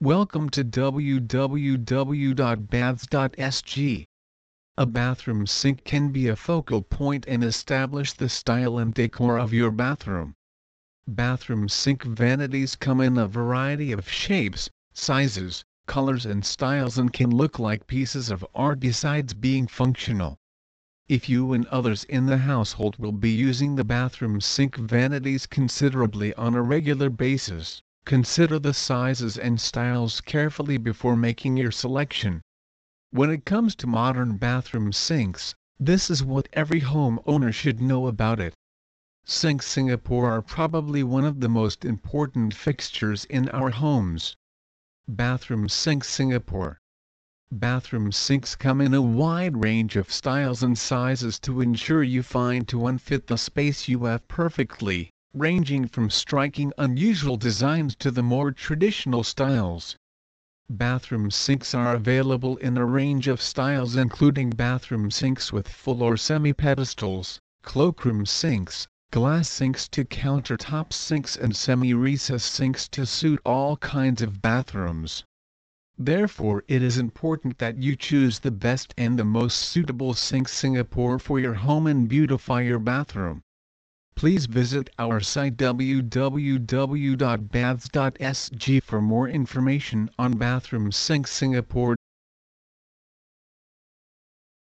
Welcome to www.baths.sg. A bathroom sink can be a focal point and establish the style and decor of your bathroom. Bathroom sink vanities come in a variety of shapes, sizes, colors and styles and can look like pieces of art besides being functional. If you and others in the household will be using the bathroom sink vanities considerably on a regular basis, consider the sizes and styles carefully before making your selection. When it comes to modern bathroom sinks, this is what every home owner should know about it. Sinks Singapore are probably one of the most important fixtures in our homes. Bathroom Sinks Singapore Bathroom sinks come in a wide range of styles and sizes to ensure you find to unfit the space you have perfectly ranging from striking unusual designs to the more traditional styles. Bathroom sinks are available in a range of styles including bathroom sinks with full or semi-pedestals, cloakroom sinks, glass sinks to countertop sinks and semi-recessed sinks to suit all kinds of bathrooms. Therefore it is important that you choose the best and the most suitable sink Singapore for your home and beautify your bathroom please visit our site www.baths.sg for more information on Bathroom Sink Singapore.